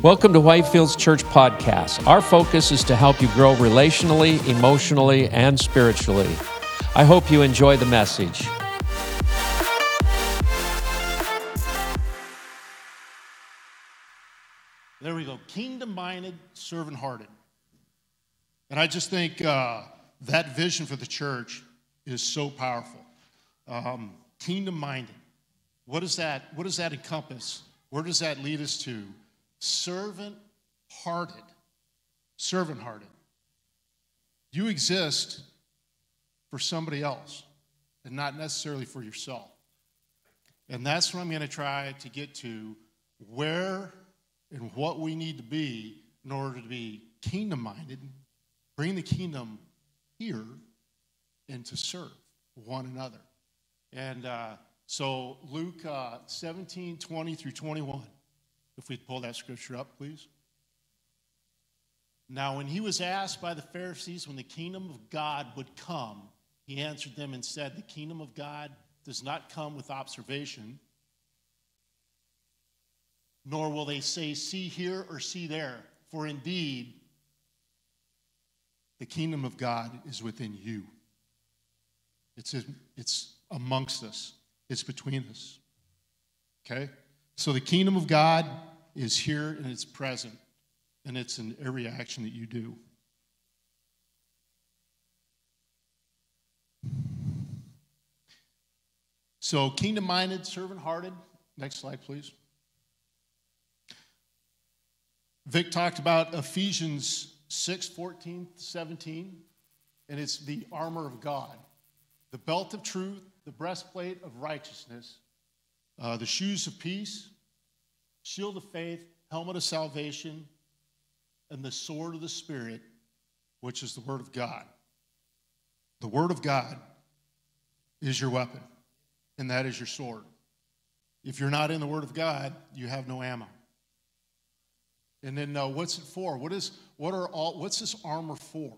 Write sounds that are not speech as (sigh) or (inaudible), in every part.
Welcome to Whitefields Church Podcast. Our focus is to help you grow relationally, emotionally, and spiritually. I hope you enjoy the message. There we go. Kingdom minded, servant hearted. And I just think uh, that vision for the church is so powerful. Um, kingdom minded. What does that, what does that encompass? Where does that lead us to? Servant hearted. Servant hearted. You exist for somebody else and not necessarily for yourself. And that's what I'm going to try to get to where and what we need to be in order to be kingdom minded, bring the kingdom here, and to serve one another. And uh, so, Luke uh, 17 20 through 21. If we pull that scripture up, please. Now, when he was asked by the Pharisees when the kingdom of God would come, he answered them and said, The kingdom of God does not come with observation, nor will they say, See here or see there. For indeed, the kingdom of God is within you. It's, it's amongst us, it's between us. Okay? So the kingdom of God is here and it's present, and it's in every action that you do. So, kingdom minded, servant hearted. Next slide, please. Vic talked about Ephesians 6 14, 17, and it's the armor of God the belt of truth, the breastplate of righteousness, uh, the shoes of peace, shield of faith, helmet of salvation, and the sword of the Spirit, which is the Word of God. The Word of God is your weapon, and that is your sword. If you're not in the Word of God, you have no ammo. And then, uh, what's it for? What is what are all? What's this armor for?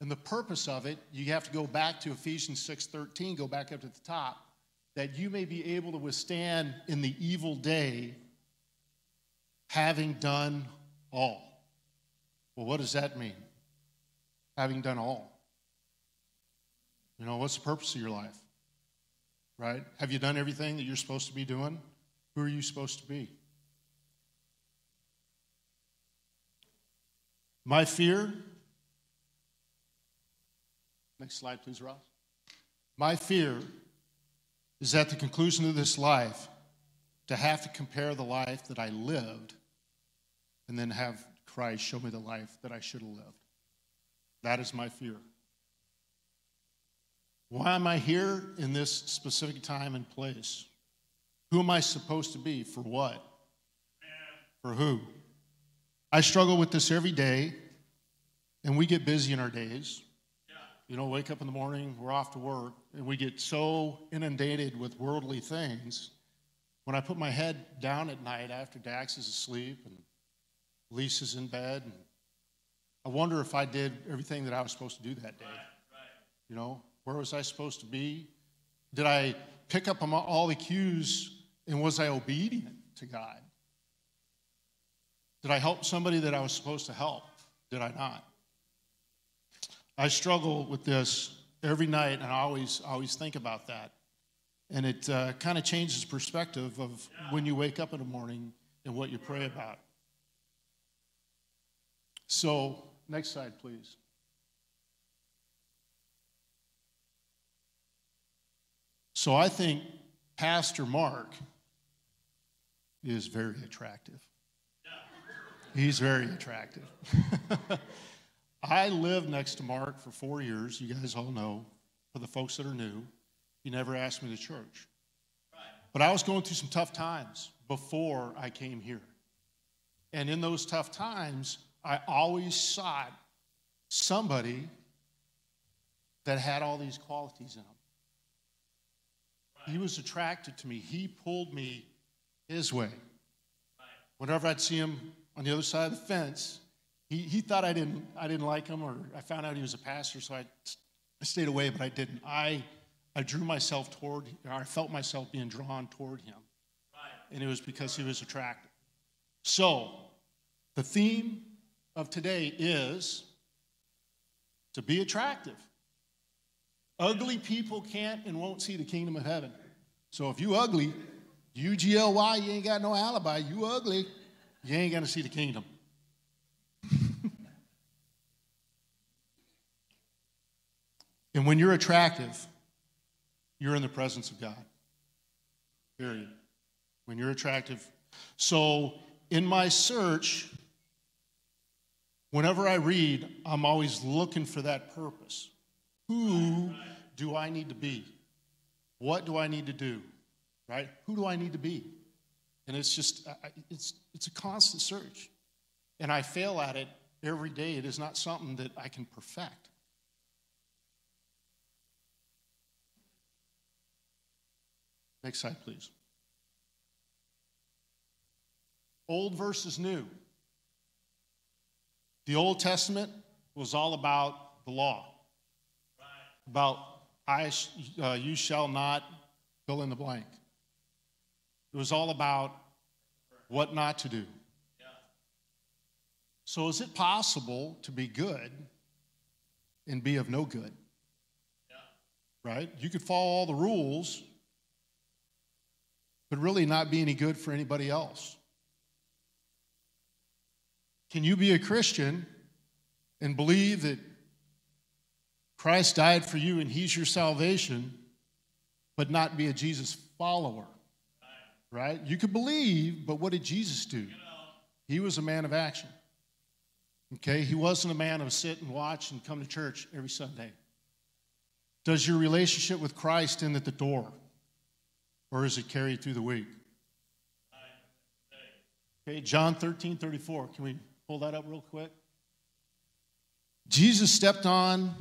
And the purpose of it, you have to go back to Ephesians 6:13, go back up to the top, that you may be able to withstand in the evil day, having done all. Well, what does that mean? Having done all. You know, what's the purpose of your life? Right? Have you done everything that you're supposed to be doing? Who are you supposed to be? My fear. Next slide, please, Ross. My fear is at the conclusion of this life to have to compare the life that I lived and then have Christ show me the life that I should have lived. That is my fear. Why am I here in this specific time and place? Who am I supposed to be? For what? For who? I struggle with this every day, and we get busy in our days. You know, wake up in the morning, we're off to work, and we get so inundated with worldly things. When I put my head down at night after Dax is asleep and Lisa's in bed, and I wonder if I did everything that I was supposed to do that day. Right, right. You know, where was I supposed to be? Did I pick up all the cues, and was I obedient to God? Did I help somebody that I was supposed to help? Did I not? I struggle with this every night, and I always, always think about that. And it uh, kind of changes perspective of when you wake up in the morning and what you pray about. So, next slide, please. So, I think Pastor Mark is very attractive. He's very attractive. (laughs) I lived next to Mark for four years. You guys all know. For the folks that are new, he never asked me to church. But I was going through some tough times before I came here. And in those tough times, I always sought somebody that had all these qualities in him. He was attracted to me. He pulled me his way. Whenever I'd see him on the other side of the fence. He, he thought I didn't, I didn't like him, or I found out he was a pastor, so I, I stayed away, but I didn't. I, I drew myself toward, I felt myself being drawn toward him. And it was because he was attractive. So, The theme of today is to be attractive. Ugly people can't and won't see the kingdom of heaven. So if you ugly, U G L Y, you ain't got no alibi. You ugly, you ain't gonna see the kingdom. (laughs) and when you're attractive, you're in the presence of God. Period. When you're attractive. So in my search, whenever I read, I'm always looking for that purpose. Who do I need to be? What do I need to do? Right? Who do I need to be? And it's just, it's, it's a constant search. And I fail at it every day. It is not something that I can perfect. Next slide, please. Old versus new. The Old Testament was all about the law, about I, uh, you shall not fill in the blank. It was all about what not to do. So, is it possible to be good and be of no good? Right? You could follow all the rules, but really not be any good for anybody else. Can you be a Christian and believe that Christ died for you and He's your salvation, but not be a Jesus follower? Right? You could believe, but what did Jesus do? He was a man of action. Okay? He wasn't a man of sit and watch and come to church every Sunday. Does your relationship with Christ end at the door? Or is it carried through the week? Okay, John 13, 34. Can we pull that up real quick? Jesus stepped on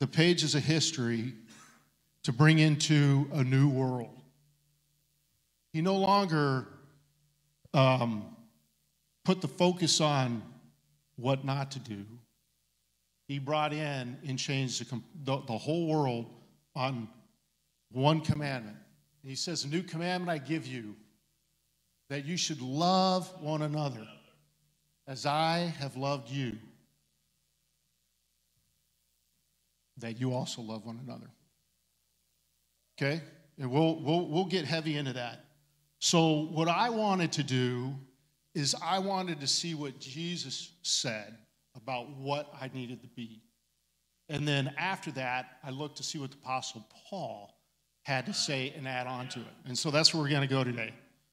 the pages of history to bring into a new world. He no longer um, put the focus on what not to do. He brought in and changed the, the, the whole world on one commandment. He says, A new commandment I give you that you should love one another as I have loved you, that you also love one another. Okay? And we'll, we'll, we'll get heavy into that. So, what I wanted to do is I wanted to see what Jesus said about what I needed to be. And then after that, I looked to see what the Apostle Paul had to say and add on to it. And so that's where we're going to go today.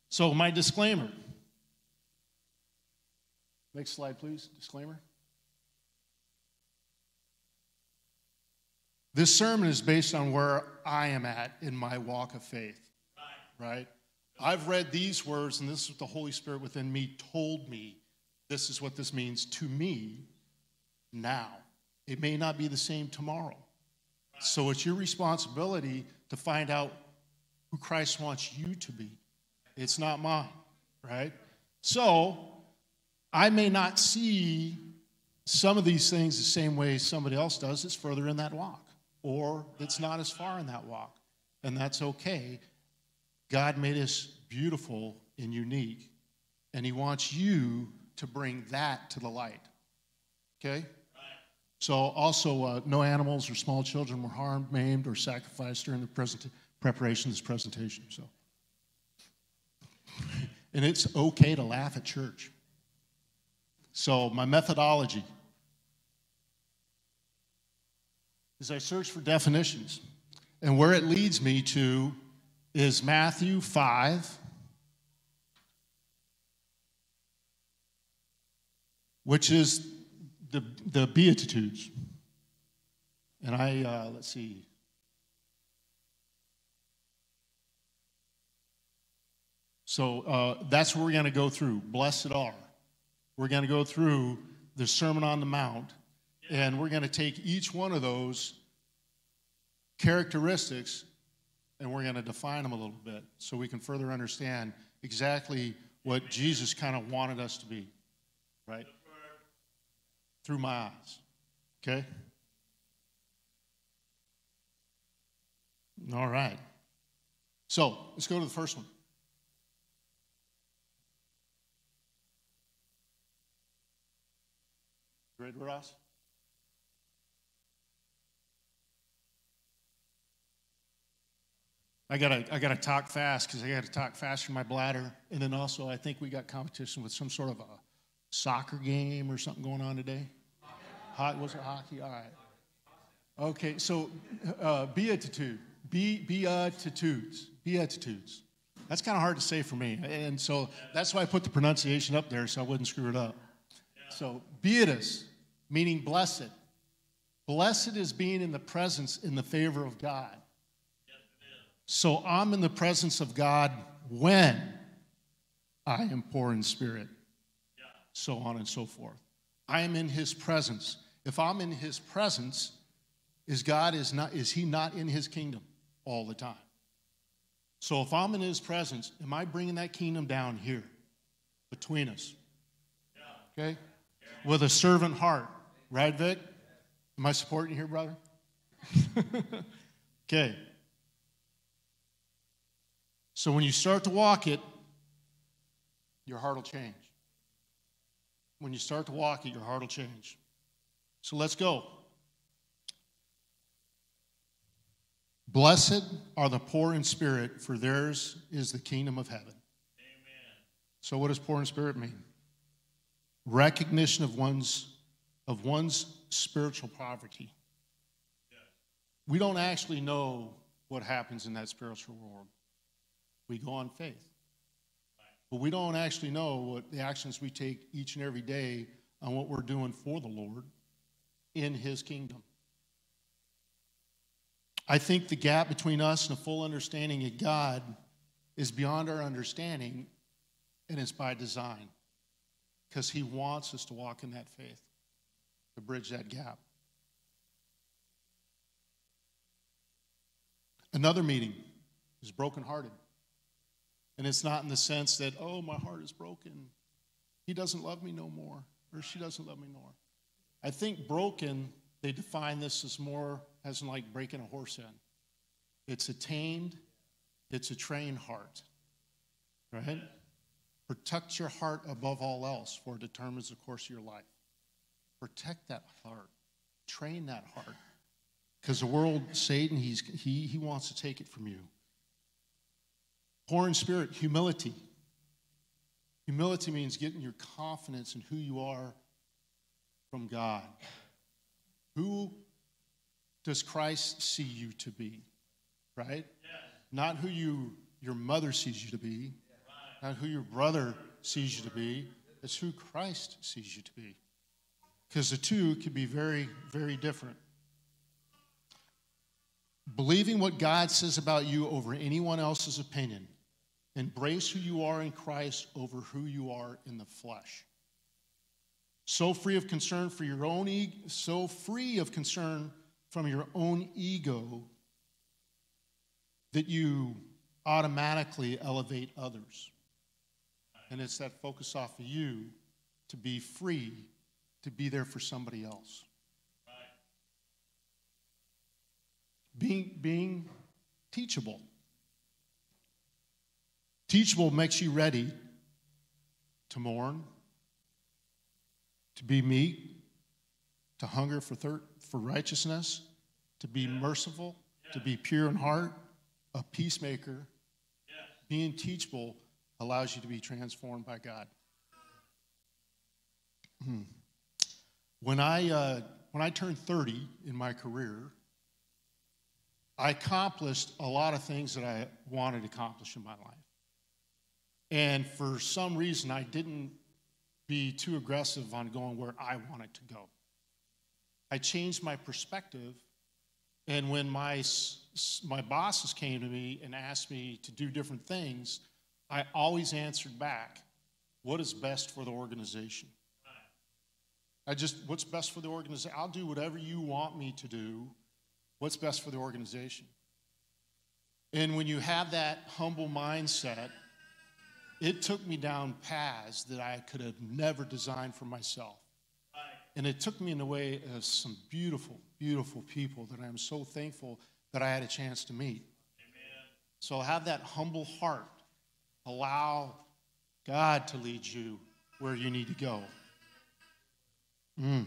So, my disclaimer. Next slide, please. Disclaimer. This sermon is based on where I am at in my walk of faith, right? I've read these words, and this is what the Holy Spirit within me told me. This is what this means to me now. It may not be the same tomorrow. So it's your responsibility to find out who Christ wants you to be. It's not mine, right? So I may not see some of these things the same way somebody else does that's further in that walk, or that's not as far in that walk. And that's okay God made us beautiful and unique, and He wants you to bring that to the light. Okay? So, also, uh, no animals or small children were harmed, maimed, or sacrificed during the present- preparation of this presentation. So, (laughs) and it's okay to laugh at church. So, my methodology is I search for definitions, and where it leads me to is Matthew 5, which is the, the Beatitudes. And I, uh, let's see. So uh, that's what we're going to go through. Blessed are. We're going to go through the Sermon on the Mount, and we're going to take each one of those characteristics and we're going to define them a little bit so we can further understand exactly what Jesus kind of wanted us to be, right? Through my eyes. Okay? All right. So let's go to the first one. Ready, Ross? I gotta, I gotta talk fast because I gotta talk fast for my bladder. And then also, I think we got competition with some sort of a soccer game or something going on today. Hot, was it hockey? All right. Okay, so uh, beatitude, be, beatitudes, beatitudes. That's kind of hard to say for me, and so that's why I put the pronunciation up there so I wouldn't screw it up. So beatus, meaning blessed. Blessed is being in the presence, in the favor of God. So I'm in the presence of God when I am poor in spirit. So on and so forth. I am in his presence. If I'm in his presence, is God is not is he not in his kingdom all the time? So if I'm in his presence, am I bringing that kingdom down here between us? Okay? With a servant heart. Vic? Am I supporting you here, brother? (laughs) okay. So when you start to walk it, your heart will change. When you start to walk it, your heart will change. So let's go. Blessed are the poor in spirit, for theirs is the kingdom of heaven. Amen. So what does poor in spirit mean? Recognition of one's of one's spiritual poverty. We don't actually know what happens in that spiritual world. We go on faith. But we don't actually know what the actions we take each and every day on what we're doing for the Lord in His kingdom. I think the gap between us and a full understanding of God is beyond our understanding, and it's by design because He wants us to walk in that faith, to bridge that gap. Another meeting is brokenhearted. And it's not in the sense that, oh, my heart is broken. He doesn't love me no more, or she doesn't love me no more. I think broken, they define this as more as like breaking a horse in. It's a tamed, it's a trained heart, right? Protect your heart above all else, for it determines the course of your life. Protect that heart, train that heart. Because the world, Satan, he's, he, he wants to take it from you. Poor in spirit, humility. Humility means getting your confidence in who you are from God. Who does Christ see you to be? Right? Yes. Not who you your mother sees you to be, right. not who your brother sees you to be. It's who Christ sees you to be. Because the two can be very, very different. Believing what God says about you over anyone else's opinion Embrace who you are in Christ over who you are in the flesh. So free of concern for your own ego, so free of concern from your own ego that you automatically elevate others. And it's that focus off of you to be free to be there for somebody else. Being, being teachable. Teachable makes you ready to mourn, to be meek, to hunger for, thir- for righteousness, to be merciful, to be pure in heart, a peacemaker. Being teachable allows you to be transformed by God. Hmm. When I, uh, when I turned 30 in my career, I accomplished a lot of things that I wanted to accomplish in my life. And for some reason, I didn't be too aggressive on going where I wanted to go. I changed my perspective. And when my, my bosses came to me and asked me to do different things, I always answered back, What is best for the organization? I just, what's best for the organization? I'll do whatever you want me to do. What's best for the organization? And when you have that humble mindset, it took me down paths that I could have never designed for myself. And it took me in the way of some beautiful, beautiful people that I'm so thankful that I had a chance to meet. Amen. So have that humble heart. Allow God to lead you where you need to go. Mm.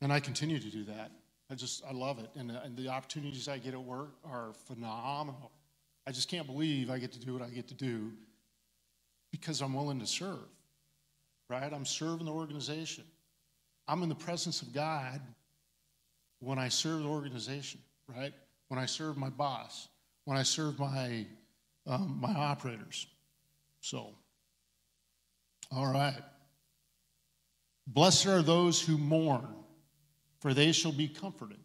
And I continue to do that. I just, I love it. And, uh, and the opportunities I get at work are phenomenal. I just can't believe I get to do what I get to do because I'm willing to serve, right? I'm serving the organization. I'm in the presence of God when I serve the organization, right? When I serve my boss, when I serve my, um, my operators. So, all right. Blessed are those who mourn, for they shall be comforted.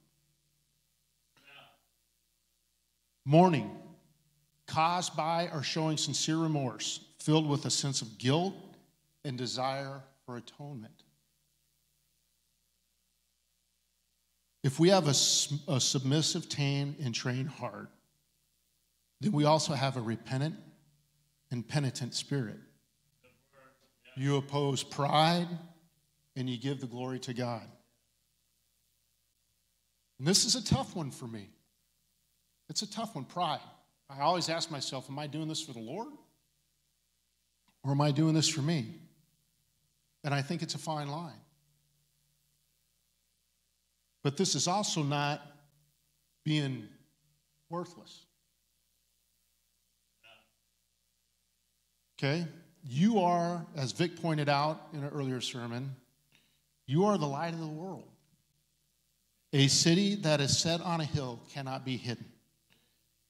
Mourning, caused by or showing sincere remorse, filled with a sense of guilt and desire for atonement. If we have a, a submissive, tame, and trained heart, then we also have a repentant and penitent spirit. You oppose pride and you give the glory to God. And this is a tough one for me. It's a tough one, pride. I always ask myself, am I doing this for the Lord? Or am I doing this for me? And I think it's a fine line. But this is also not being worthless. Okay? You are, as Vic pointed out in an earlier sermon, you are the light of the world. A city that is set on a hill cannot be hidden.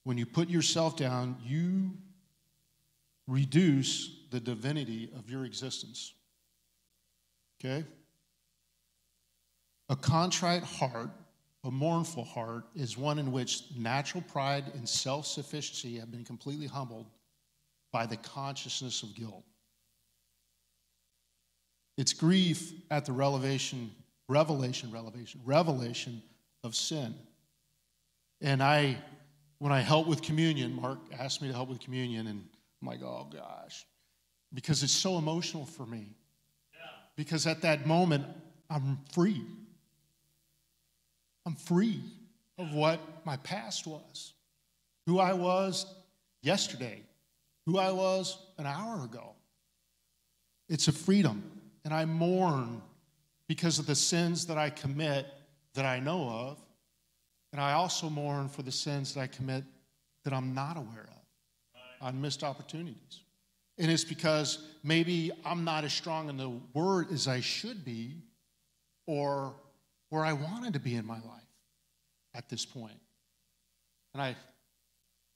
When you put yourself down, you reduce the divinity of your existence. Okay? A contrite heart, a mournful heart, is one in which natural pride and self sufficiency have been completely humbled by the consciousness of guilt. It's grief at the revelation, revelation, revelation, revelation of sin. And I, when I help with communion, Mark asked me to help with communion, and I'm like, oh gosh, because it's so emotional for me. Yeah. Because at that moment, I'm free. I'm free of what my past was, who I was yesterday, who I was an hour ago. It's a freedom. And I mourn because of the sins that I commit that I know of. And I also mourn for the sins that I commit that I'm not aware of on missed opportunities. And it's because maybe I'm not as strong in the word as I should be or where I wanted to be in my life at this point. And I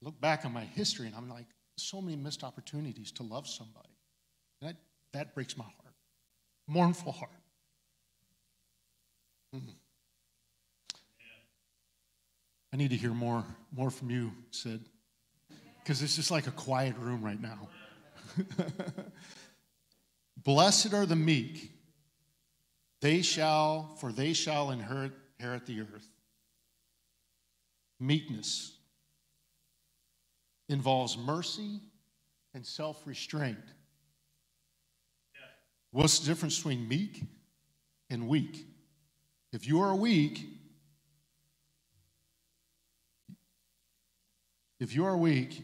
look back on my history and I'm like, so many missed opportunities to love somebody. And that, that breaks my heart. Mournful heart. Mm-hmm. I need to hear more, more from you, Sid, because it's just like a quiet room right now. (laughs) Blessed are the meek, they shall, for they shall inherit, inherit the earth. Meekness involves mercy and self restraint. What's the difference between meek and weak? If you are weak, if you are weak,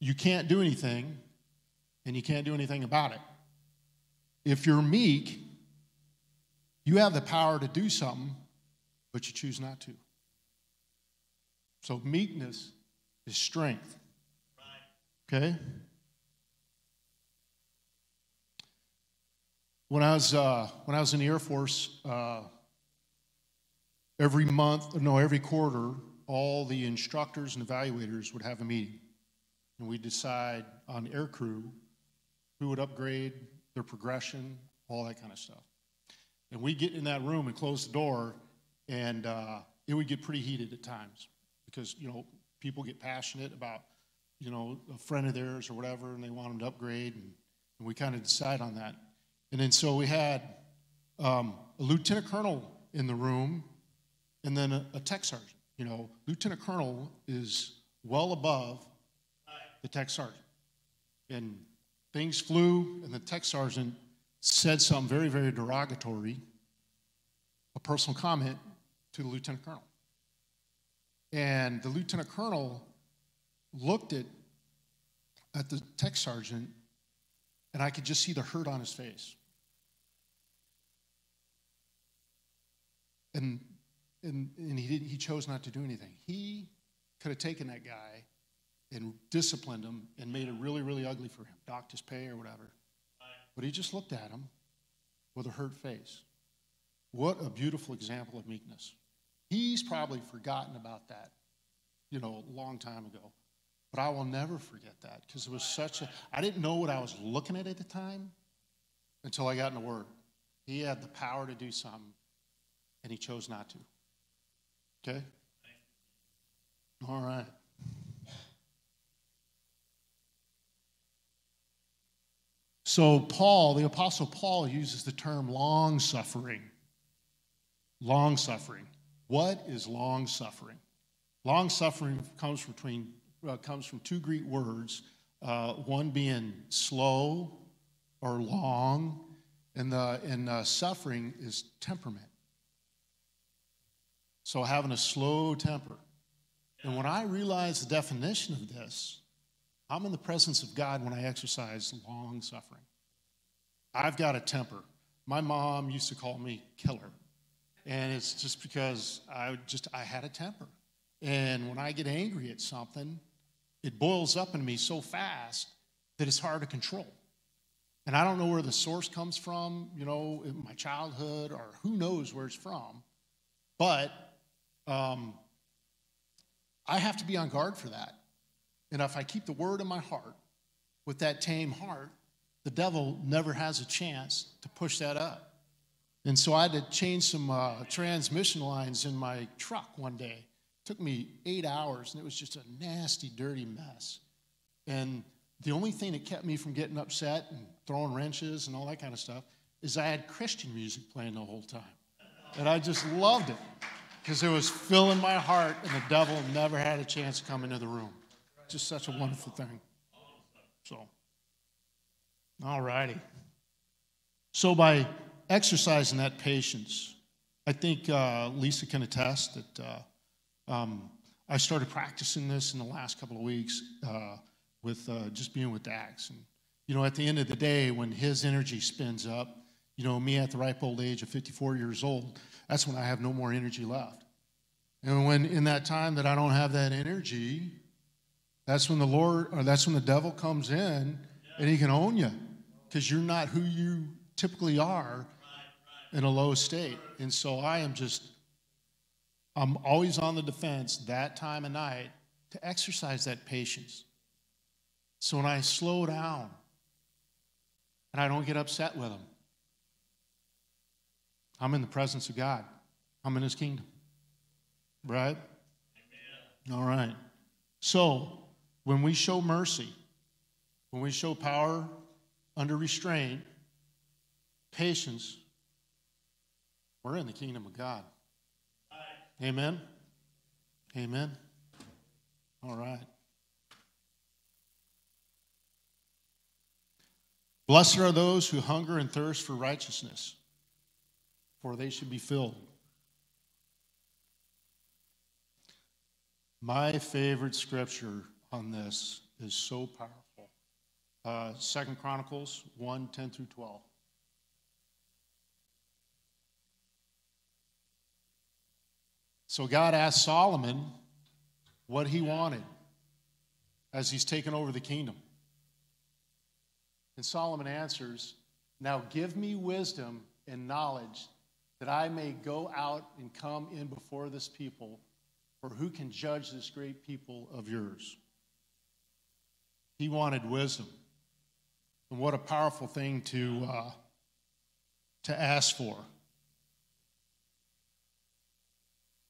you can't do anything and you can't do anything about it. If you're meek, you have the power to do something, but you choose not to. So meekness is strength. Okay? When I was, uh, when I was in the Air Force, uh, every month, no, every quarter, all the instructors and evaluators would have a meeting. And we'd decide on air crew who would upgrade their progression, all that kind of stuff. And we'd get in that room and close the door, and uh, it would get pretty heated at times because, you know, people get passionate about, you know, a friend of theirs or whatever, and they want them to upgrade, and, and we kind of decide on that. And then so we had um, a lieutenant colonel in the room and then a, a tech sergeant. You know, lieutenant colonel is well above the tech sergeant. And things flew, and the tech sergeant said something very, very derogatory, a personal comment to the lieutenant colonel. And the lieutenant colonel looked at, at the tech sergeant, and I could just see the hurt on his face. And, and, and he, didn't, he chose not to do anything. He could have taken that guy and disciplined him and made it really, really ugly for him, docked his pay or whatever. But he just looked at him with a hurt face. What a beautiful example of meekness. He's probably forgotten about that, you know, a long time ago. But I will never forget that because it was such a, I didn't know what I was looking at at the time until I got in the Word. He had the power to do something, and he chose not to. Okay? All right. So, Paul, the Apostle Paul, uses the term long suffering. Long suffering. What is long suffering? Long suffering comes between, uh, comes from two Greek words, uh, one being slow or long, and, the, and uh, suffering is temperament. So having a slow temper. And when I realize the definition of this, I'm in the presence of God when I exercise long suffering. I've got a temper. My mom used to call me killer. And it's just because I just I had a temper. And when I get angry at something, it boils up in me so fast that it's hard to control. And I don't know where the source comes from, you know, in my childhood or who knows where it's from. But um, I have to be on guard for that. And if I keep the word in my heart with that tame heart, the devil never has a chance to push that up. And so I had to change some uh, transmission lines in my truck one day. It took me eight hours, and it was just a nasty, dirty mess. And the only thing that kept me from getting upset and throwing wrenches and all that kind of stuff is I had Christian music playing the whole time. And I just loved it because it was filling my heart, and the devil never had a chance to come into the room. Just such a wonderful thing. So, all righty. So, by exercising that patience. I think uh, Lisa can attest that uh, um, I started practicing this in the last couple of weeks uh, with uh, just being with Dax. And, you know, at the end of the day, when his energy spins up, you know, me at the ripe old age of 54 years old, that's when I have no more energy left. And when in that time that I don't have that energy, that's when the Lord, or that's when the devil comes in and he can own you because you're not who you typically are in a low state. And so I am just, I'm always on the defense that time of night to exercise that patience. So when I slow down and I don't get upset with them, I'm in the presence of God. I'm in his kingdom. Right? Amen. All right. So when we show mercy, when we show power under restraint, patience, we're in the kingdom of God. Amen. Amen. All right. Blessed are those who hunger and thirst for righteousness, for they should be filled. My favorite scripture on this is so powerful. Uh, Second Chronicles 1 10 through 12. So God asked Solomon what he wanted as he's taken over the kingdom. And Solomon answers, Now give me wisdom and knowledge that I may go out and come in before this people, for who can judge this great people of yours? He wanted wisdom. And what a powerful thing to, uh, to ask for.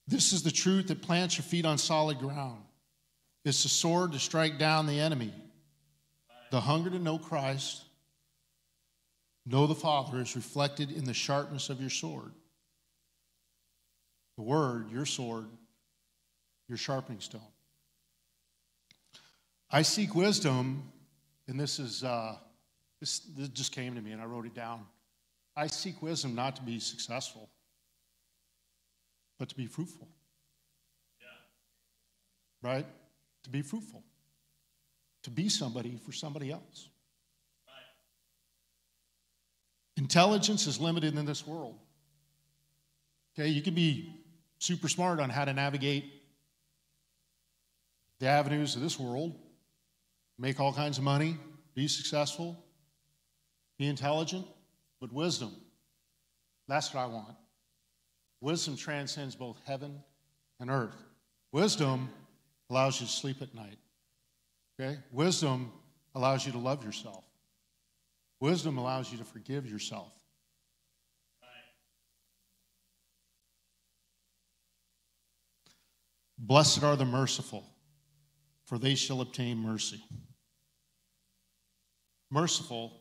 This is the truth that plants your feet on solid ground. It's the sword to strike down the enemy. The hunger to know Christ, know the Father, is reflected in the sharpness of your sword. The word, your sword, your sharpening stone. I seek wisdom, and this is uh, this, this just came to me, and I wrote it down. I seek wisdom not to be successful but to be fruitful. Yeah. Right? To be fruitful. To be somebody for somebody else. Right. Intelligence is limited in this world. Okay, you can be super smart on how to navigate the avenues of this world, make all kinds of money, be successful, be intelligent, but wisdom, that's what I want. Wisdom transcends both heaven and earth. Wisdom allows you to sleep at night. Okay? Wisdom allows you to love yourself. Wisdom allows you to forgive yourself. Blessed are the merciful, for they shall obtain mercy. Merciful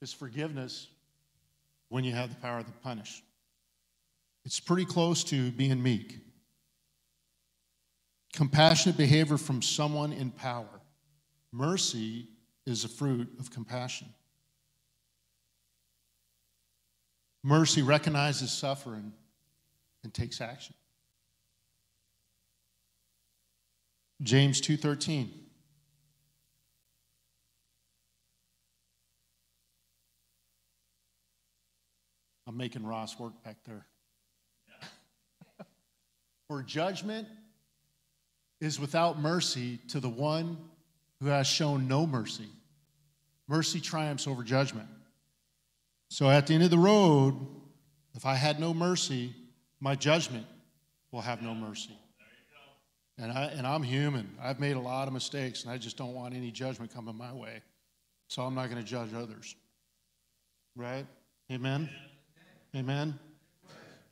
is forgiveness when you have the power to punish. It's pretty close to being meek. Compassionate behavior from someone in power. Mercy is a fruit of compassion. Mercy recognizes suffering and takes action. James 2:13 I'm making Ross work back there. (laughs) For judgment is without mercy to the one who has shown no mercy. Mercy triumphs over judgment. So at the end of the road, if I had no mercy, my judgment will have no mercy. And, I, and I'm human. I've made a lot of mistakes, and I just don't want any judgment coming my way. So I'm not going to judge others. Right? Amen? Amen?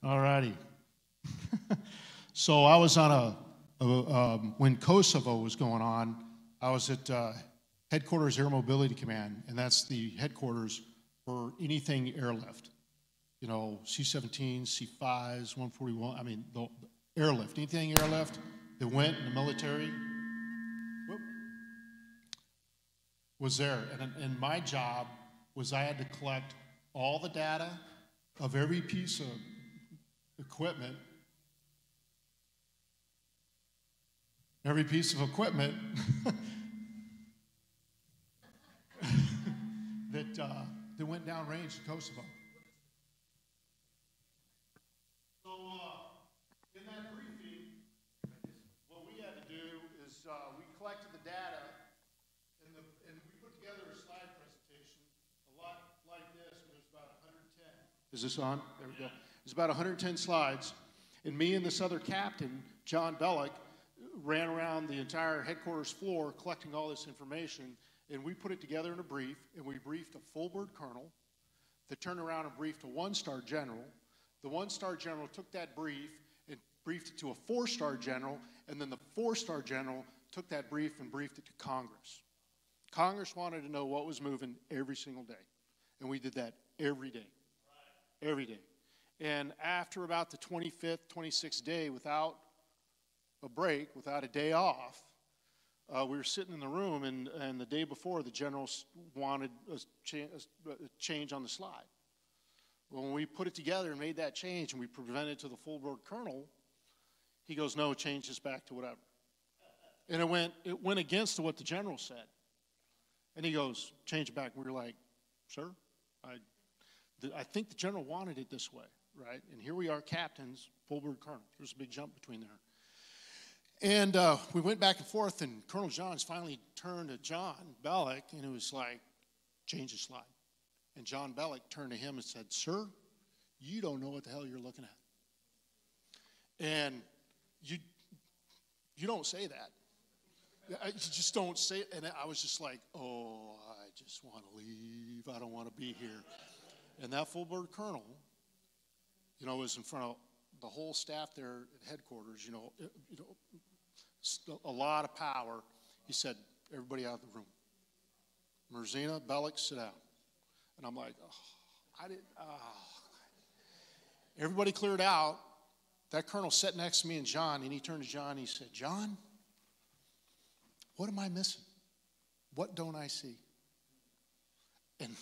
All righty. (laughs) so I was on a, a um, when Kosovo was going on, I was at uh, Headquarters Air Mobility Command, and that's the headquarters for anything airlift. You know, C 17s, C 5s, 141, I mean, the, the airlift, anything airlift that went in the military whoop, was there. And, and my job was I had to collect all the data of every piece of equipment, every piece of equipment (laughs) that, uh, that went downrange to Kosovo. So, uh, in that briefing, what we had to do is uh, we collected the data and, the, and we put together a slide presentation, a lot like this, and there's about 110. Is this on? There we go. It's about 110 slides. And me and this other captain, John Bellick, ran around the entire headquarters floor collecting all this information. And we put it together in a brief, and we briefed a full bird colonel that turned around and briefed a one star general. The one star general took that brief and briefed it to a four star general, and then the four star general took that brief and briefed it to Congress. Congress wanted to know what was moving every single day, and we did that every day. Every day. And after about the 25th, 26th day, without a break, without a day off, uh, we were sitting in the room, and, and the day before, the general wanted a, cha- a change on the slide. When we put it together and made that change, and we presented it to the full bird colonel, he goes, "No, change this back to whatever." And it went it went against what the general said. And he goes, "Change it back." We were like, "Sir, I, I think the general wanted it this way, right?" And here we are, captains, full bird colonel. There's a big jump between there. And uh, we went back and forth, and Colonel Johns finally turned to John Bellick, and it was like, change the slide. And John Bellick turned to him and said, Sir, you don't know what the hell you're looking at. And you, you don't say that. You just don't say it. And I was just like, oh, I just want to leave. I don't want to be here. And that full bird colonel, you know, was in front of the whole staff there at headquarters, you know, you know, a lot of power. He said, everybody out of the room. Merzina, Bellick, sit down. And I'm like, oh, I didn't, oh. Everybody cleared out. That colonel sat next to me and John, and he turned to John and he said, John, what am I missing? What don't I see? And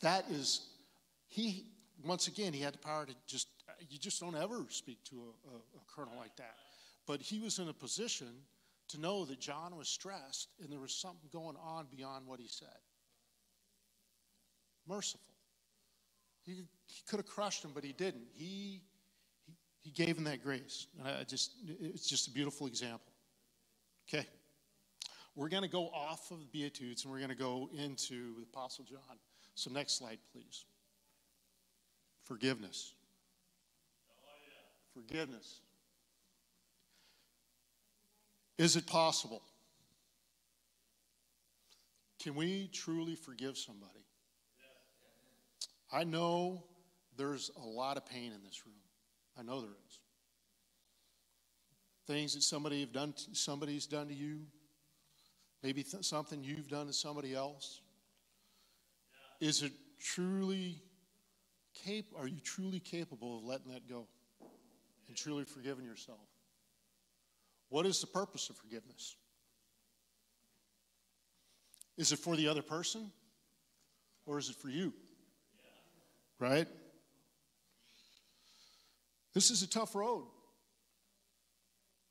that is, he, once again, he had the power to just, you just don't ever speak to a, a, a colonel like that. But he was in a position to know that John was stressed and there was something going on beyond what he said. Merciful. He, he could have crushed him, but he didn't. He, He gave him that grace. And I just, it's just a beautiful example. Okay. We're going to go off of the Beatitudes and we're going to go into the Apostle John. So, next slide, please. Forgiveness. Forgiveness. Is it possible? Can we truly forgive somebody? I know there's a lot of pain in this room. I know there is. Things that somebody have done, somebody's done to you, maybe th- something you've done to somebody else. Is it truly cap- Are you truly capable of letting that go and truly forgiving yourself? What is the purpose of forgiveness? Is it for the other person or is it for you? Right? This is a tough road.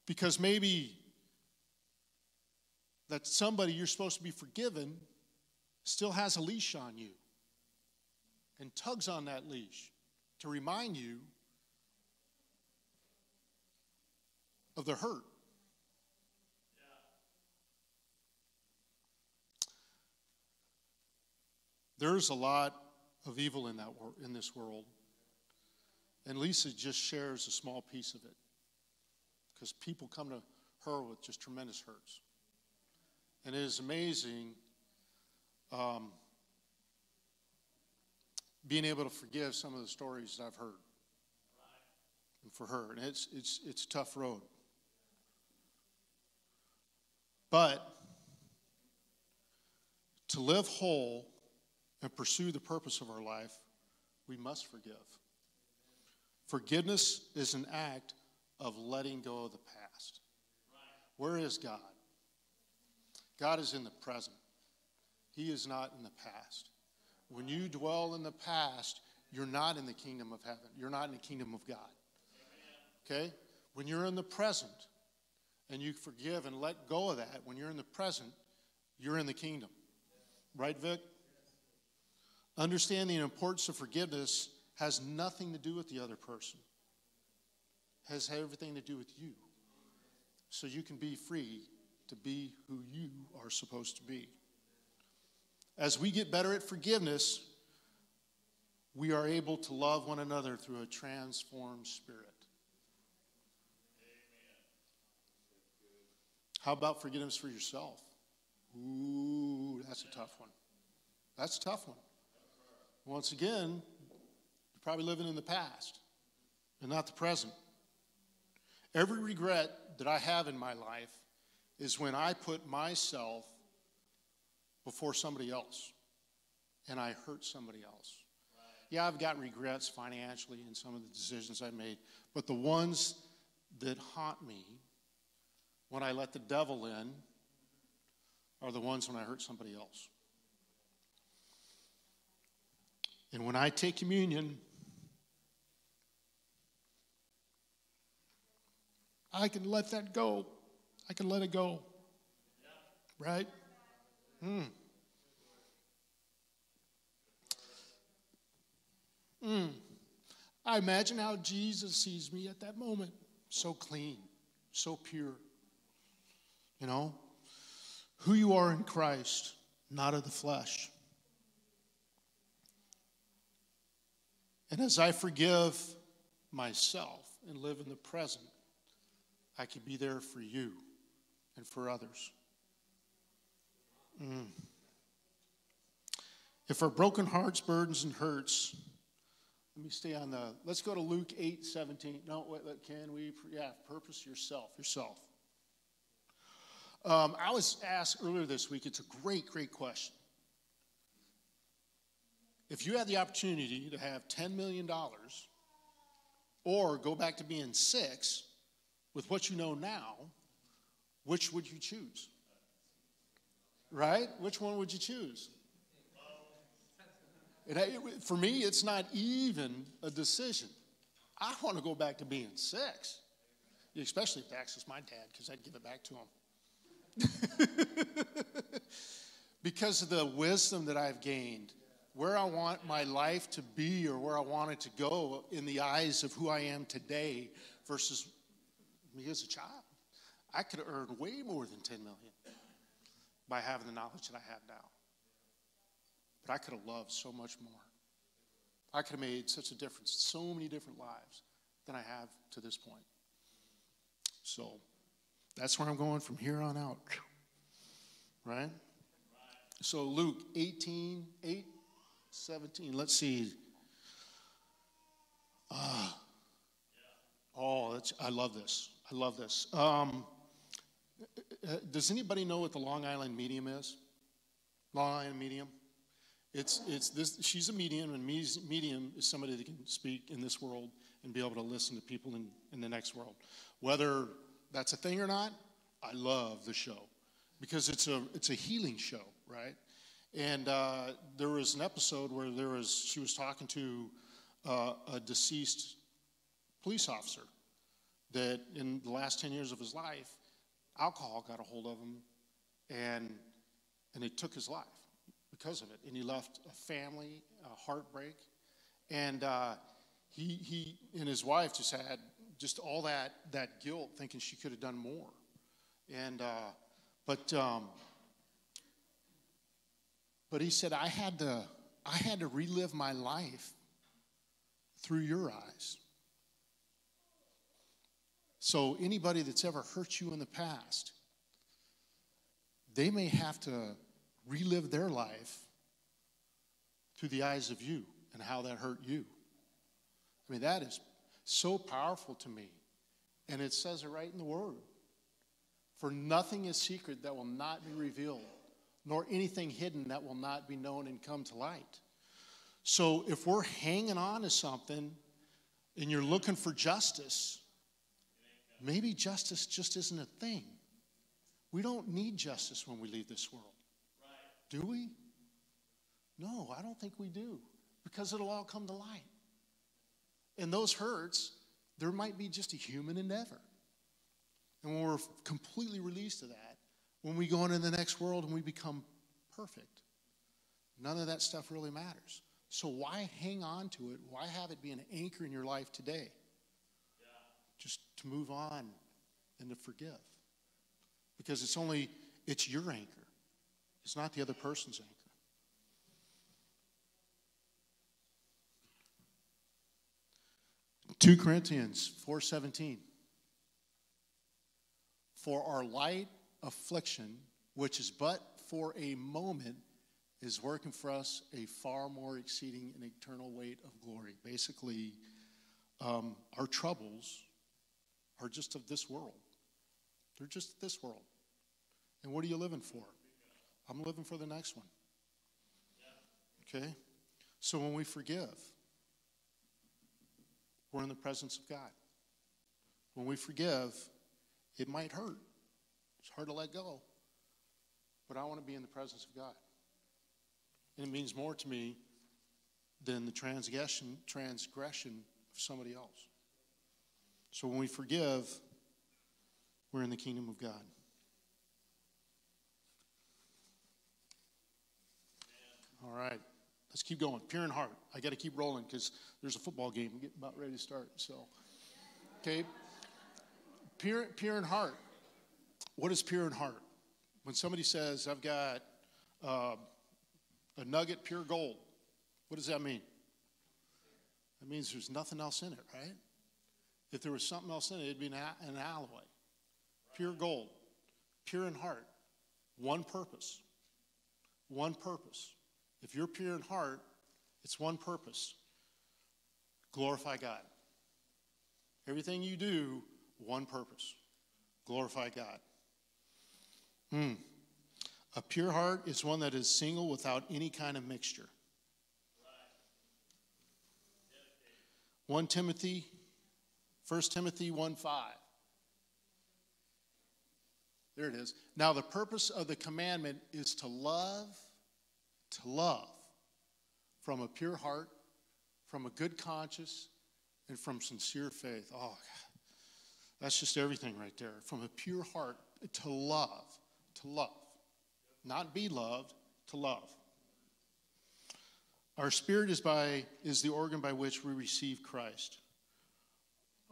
Because maybe that somebody you're supposed to be forgiven still has a leash on you and tugs on that leash to remind you of the hurt. There's a lot of evil in that wor- in this world. And Lisa just shares a small piece of it. Because people come to her with just tremendous hurts. And it is amazing um, being able to forgive some of the stories that I've heard. And for her. And it's, it's, it's a tough road. But to live whole and pursue the purpose of our life, we must forgive. Forgiveness is an act of letting go of the past. Where is God? God is in the present, He is not in the past. When you dwell in the past, you're not in the kingdom of heaven, you're not in the kingdom of God. Okay? When you're in the present and you forgive and let go of that, when you're in the present, you're in the kingdom. Right, Vic? Understanding the importance of forgiveness has nothing to do with the other person. Has everything to do with you. So you can be free to be who you are supposed to be. As we get better at forgiveness, we are able to love one another through a transformed spirit. How about forgiveness for yourself? Ooh, that's a tough one. That's a tough one. Once again, you're probably living in the past and not the present. Every regret that I have in my life is when I put myself before somebody else and I hurt somebody else. Yeah, I've got regrets financially in some of the decisions I made, but the ones that haunt me when I let the devil in are the ones when I hurt somebody else. And when I take communion, I can let that go. I can let it go. Right? Hmm. Hmm. I imagine how Jesus sees me at that moment. So clean, so pure. You know? Who you are in Christ, not of the flesh. And as I forgive myself and live in the present, I can be there for you and for others. Mm. If our broken hearts, burdens, and hurts, let me stay on the, let's go to Luke 8 17. No, wait, can we? Yeah, purpose yourself, yourself. Um, I was asked earlier this week, it's a great, great question. If you had the opportunity to have $10 million or go back to being six with what you know now, which would you choose? Right? Which one would you choose? It, for me, it's not even a decision. I want to go back to being six, especially if Dax is my dad, because I'd give it back to him. (laughs) because of the wisdom that I've gained where I want my life to be or where I want it to go in the eyes of who I am today versus me as a child. I could have earned way more than 10 million by having the knowledge that I have now. But I could have loved so much more. I could have made such a difference, in so many different lives than I have to this point. So that's where I'm going from here on out. Right? So Luke 18, 8, 17. Let's see. Uh, oh, I love this. I love this. Um, uh, does anybody know what the Long Island medium is? Long Island medium? It's, it's this, she's a medium, and medium is somebody that can speak in this world and be able to listen to people in, in the next world. Whether that's a thing or not, I love the show because it's a, it's a healing show, right? And uh, there was an episode where there was, she was talking to uh, a deceased police officer that in the last 10 years of his life, alcohol got a hold of him and, and it took his life because of it. And he left a family, a heartbreak. And uh, he, he and his wife just had just all that, that guilt, thinking she could have done more. And, uh, but, um, but he said, I had to, I had to relive my life through your eyes. So, anybody that's ever hurt you in the past, they may have to relive their life through the eyes of you and how that hurt you. I mean, that is so powerful to me. And it says it right in the Word. For nothing is secret that will not be revealed, nor anything hidden that will not be known and come to light. So if we're hanging on to something and you're looking for justice, maybe justice just isn't a thing. We don't need justice when we leave this world. Do we? No, I don't think we do because it'll all come to light. And those hurts, there might be just a human endeavor. And when we're completely released to that, when we go into the next world and we become perfect, none of that stuff really matters. So why hang on to it? Why have it be an anchor in your life today? Yeah. Just to move on and to forgive. Because it's only, it's your anchor. It's not the other person's anchor. 2 Corinthians 4:17 For our light affliction which is but for a moment is working for us a far more exceeding and eternal weight of glory. Basically, um, our troubles are just of this world. They're just this world. And what are you living for? I'm living for the next one. Okay? So when we forgive, we're in the presence of God. When we forgive, it might hurt. It's hard to let go. But I want to be in the presence of God. And it means more to me than the transgression, transgression of somebody else. So when we forgive, we're in the kingdom of God. All right. Let's keep going. Pure in heart. I got to keep rolling because there's a football game getting about ready to start. So, okay. Pure, pure in heart. What is pure in heart? When somebody says, I've got uh, a nugget pure gold, what does that mean? That means there's nothing else in it, right? If there was something else in it, it'd be an, an alloy. Pure gold. Pure in heart. One purpose. One purpose. If you're pure in heart, it's one purpose glorify God. Everything you do, one purpose glorify God. Hmm. A pure heart is one that is single without any kind of mixture. 1 Timothy, 1 Timothy 1 5. There it is. Now, the purpose of the commandment is to love to love from a pure heart, from a good conscience, and from sincere faith. Oh, God. That's just everything right there. From a pure heart, to love, to love. Not be loved, to love. Our spirit is by is the organ by which we receive Christ.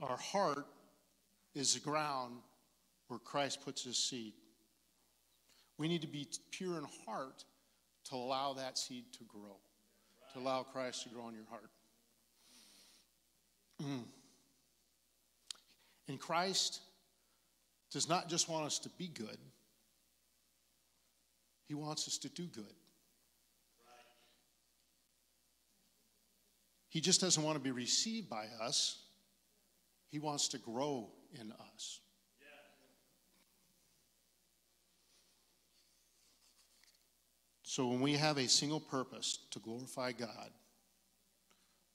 Our heart is the ground where Christ puts his seed. We need to be pure in heart to allow that seed to grow, to allow Christ to grow in your heart. Mm. And Christ does not just want us to be good, He wants us to do good. He just doesn't want to be received by us, He wants to grow in us. So when we have a single purpose to glorify God,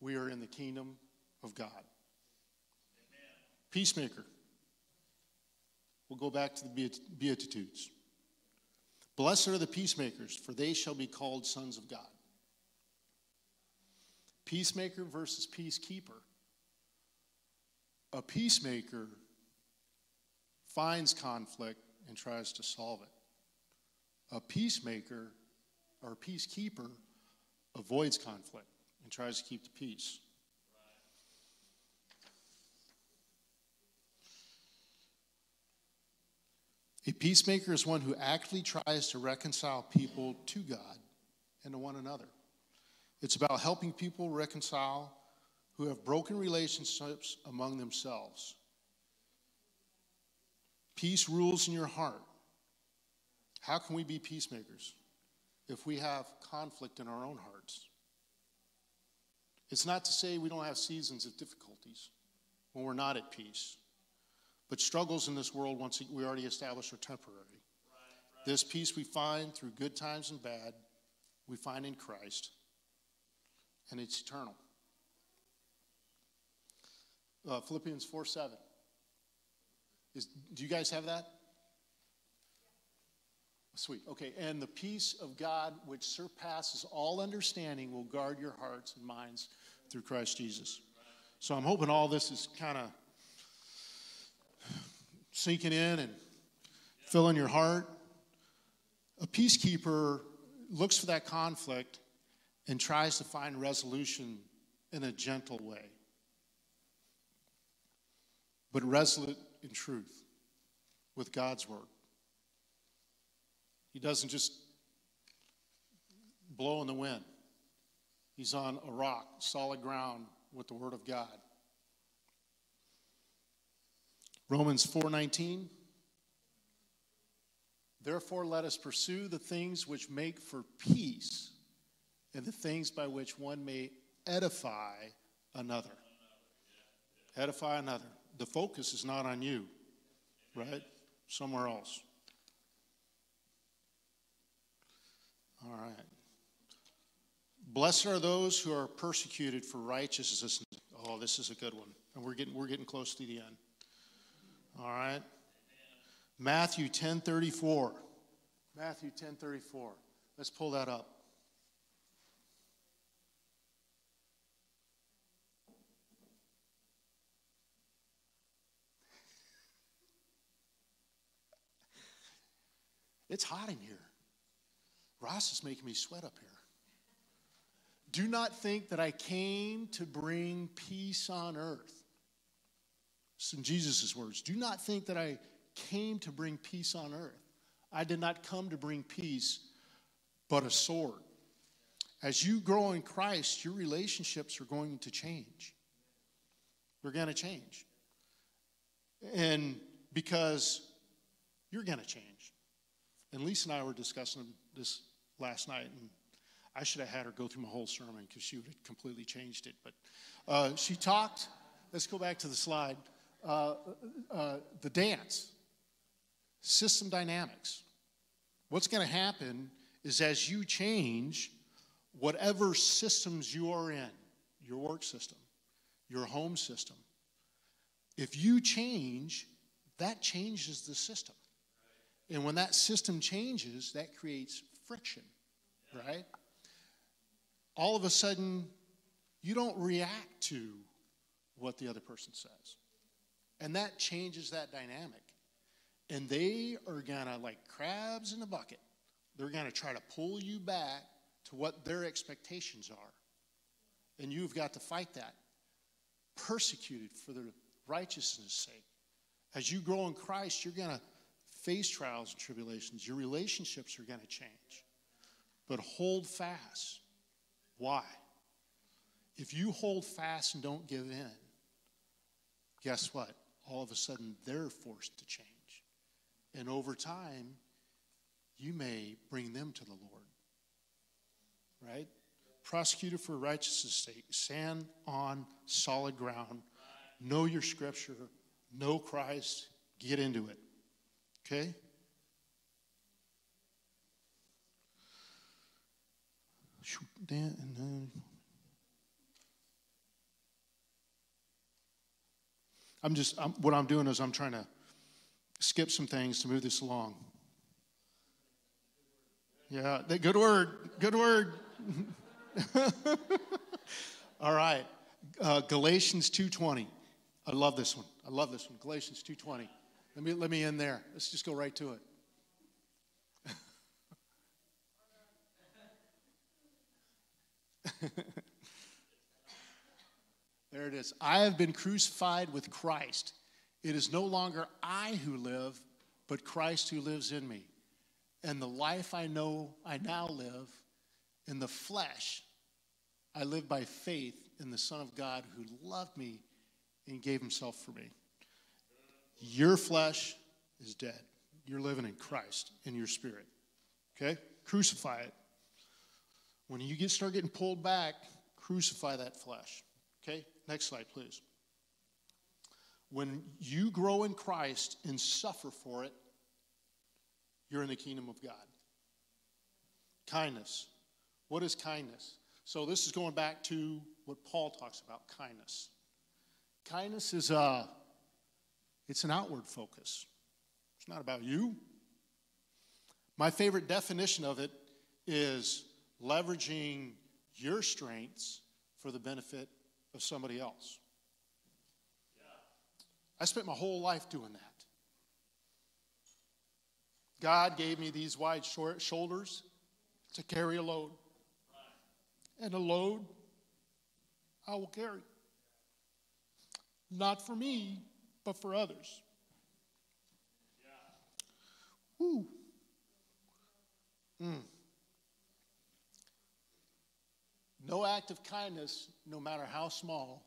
we are in the kingdom of God. Amen. Peacemaker. We'll go back to the Beatitudes. Blessed are the peacemakers, for they shall be called sons of God. Peacemaker versus peacekeeper. A peacemaker finds conflict and tries to solve it. A peacemaker or peacekeeper avoids conflict and tries to keep the peace. A peacemaker is one who actively tries to reconcile people to God and to one another. It's about helping people reconcile who have broken relationships among themselves. Peace rules in your heart. How can we be peacemakers if we have conflict in our own hearts? It's not to say we don't have seasons of difficulties when we're not at peace. But struggles in this world, once we already established, are temporary. Right, right. This peace we find through good times and bad, we find in Christ, and it's eternal. Uh, Philippians 4 7. Is, do you guys have that? Sweet. Okay. And the peace of God, which surpasses all understanding, will guard your hearts and minds through Christ Jesus. So I'm hoping all this is kind of sinking in and filling your heart. A peacekeeper looks for that conflict and tries to find resolution in a gentle way, but resolute in truth with God's word. He doesn't just blow in the wind. He's on a rock, solid ground with the word of God. Romans 4:19 Therefore let us pursue the things which make for peace and the things by which one may edify another. Edify another. The focus is not on you, right? Somewhere else. All right. Blessed are those who are persecuted for righteousness. Oh, this is a good one. And we're getting we're getting close to the end. All right. Matthew 10:34. Matthew 10:34. Let's pull that up. It's hot in here. Ross is making me sweat up here. Do not think that I came to bring peace on earth. It's in Jesus' words. Do not think that I came to bring peace on earth. I did not come to bring peace, but a sword. As you grow in Christ, your relationships are going to change. They're going to change. And because you're going to change. And Lisa and I were discussing this last night, and I should have had her go through my whole sermon because she would have completely changed it. But uh, she talked, let's go back to the slide uh, uh, the dance, system dynamics. What's going to happen is as you change, whatever systems you are in, your work system, your home system, if you change, that changes the system. And when that system changes, that creates friction, right? All of a sudden, you don't react to what the other person says. And that changes that dynamic. And they are going to, like crabs in a bucket, they're going to try to pull you back to what their expectations are. And you've got to fight that. Persecuted for the righteousness' sake. As you grow in Christ, you're going to face trials and tribulations. Your relationships are going to change. But hold fast. Why? If you hold fast and don't give in, guess what? All of a sudden, they're forced to change. And over time, you may bring them to the Lord. Right? Prosecuted for righteousness' sake. Stand on solid ground. Know your scripture. Know Christ. Get into it. Okay? I'm just, I'm, what I'm doing is I'm trying to skip some things to move this along. Yeah, that good word, good word. (laughs) All right, uh, Galatians 2.20. I love this one. I love this one. Galatians 2.20. Let me, let me end there. Let's just go right to it. (laughs) there it is. I have been crucified with Christ. It is no longer I who live, but Christ who lives in me. And the life I know I now live in the flesh, I live by faith in the Son of God who loved me and gave himself for me. Your flesh is dead. You're living in Christ in your spirit. Okay? Crucify it. When you get start getting pulled back, crucify that flesh. Okay? Next slide, please. When you grow in Christ and suffer for it, you're in the kingdom of God. Kindness. What is kindness? So this is going back to what Paul talks about kindness. Kindness is a uh, it's an outward focus. It's not about you. My favorite definition of it is leveraging your strengths for the benefit of somebody else. I spent my whole life doing that. God gave me these wide shoulders to carry a load. And a load I will carry. Not for me, but for others. Woo. Mm. No act of kindness, no matter how small,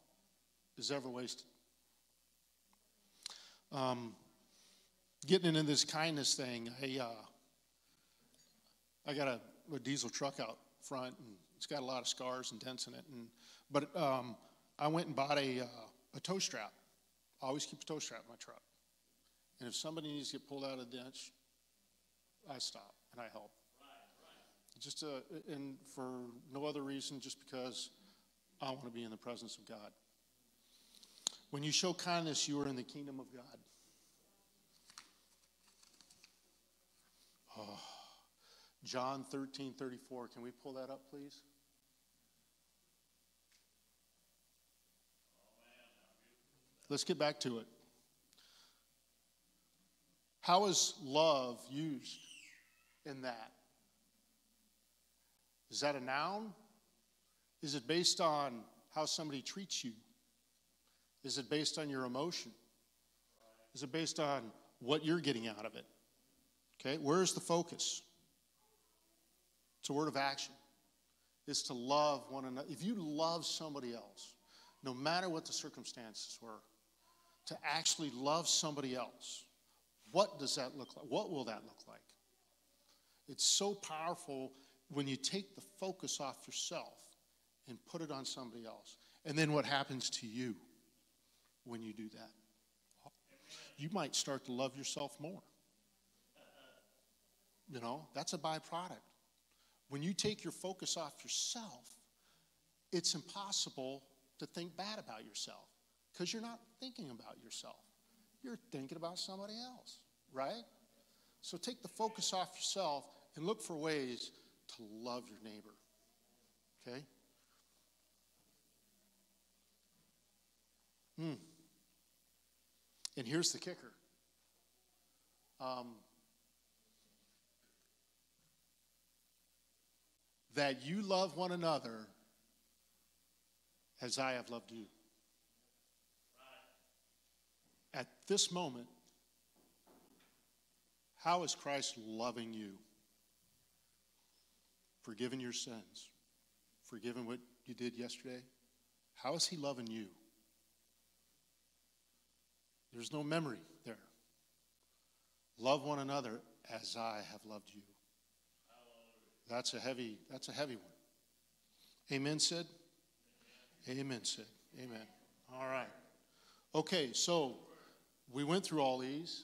is ever wasted. Um, getting into this kindness thing, I, uh, I got a, a, diesel truck out front, and it's got a lot of scars and dents in it. And, but um, I went and bought a, uh, a tow strap I always keep a tow strap in my truck. And if somebody needs to get pulled out of the ditch, I stop and I help. Just uh, and for no other reason, just because I want to be in the presence of God. When you show kindness, you are in the kingdom of God. Oh, John 13, 34. Can we pull that up, please? Let's get back to it. How is love used in that? Is that a noun? Is it based on how somebody treats you? Is it based on your emotion? Is it based on what you're getting out of it? Okay, where's the focus? It's a word of action. It's to love one another. If you love somebody else, no matter what the circumstances were, to actually love somebody else. What does that look like? What will that look like? It's so powerful when you take the focus off yourself and put it on somebody else. And then what happens to you when you do that? You might start to love yourself more. You know, that's a byproduct. When you take your focus off yourself, it's impossible to think bad about yourself because you're not thinking about yourself. You're thinking about somebody else, right? So take the focus off yourself and look for ways to love your neighbor. Okay? Hmm. And here's the kicker. Um, that you love one another as I have loved you. At this moment, how is Christ loving you? Forgiven your sins, forgiven what you did yesterday. How is He loving you? There's no memory there. Love one another as I have loved you. That's a heavy, that's a heavy one. Amen, Sid? Amen, Sid. Amen. All right. Okay, so we went through all these,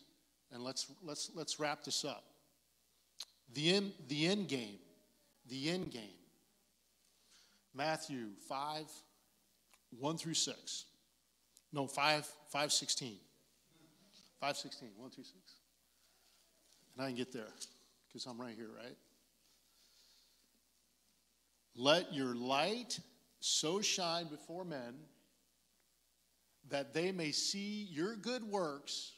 and let's let's let's wrap this up. The end, the end game. The end game. Matthew 5, 1 through 6. No, 5, 5, 16. 5, 16, 1 through 6. And I can get there because I'm right here, right? Let your light so shine before men that they may see your good works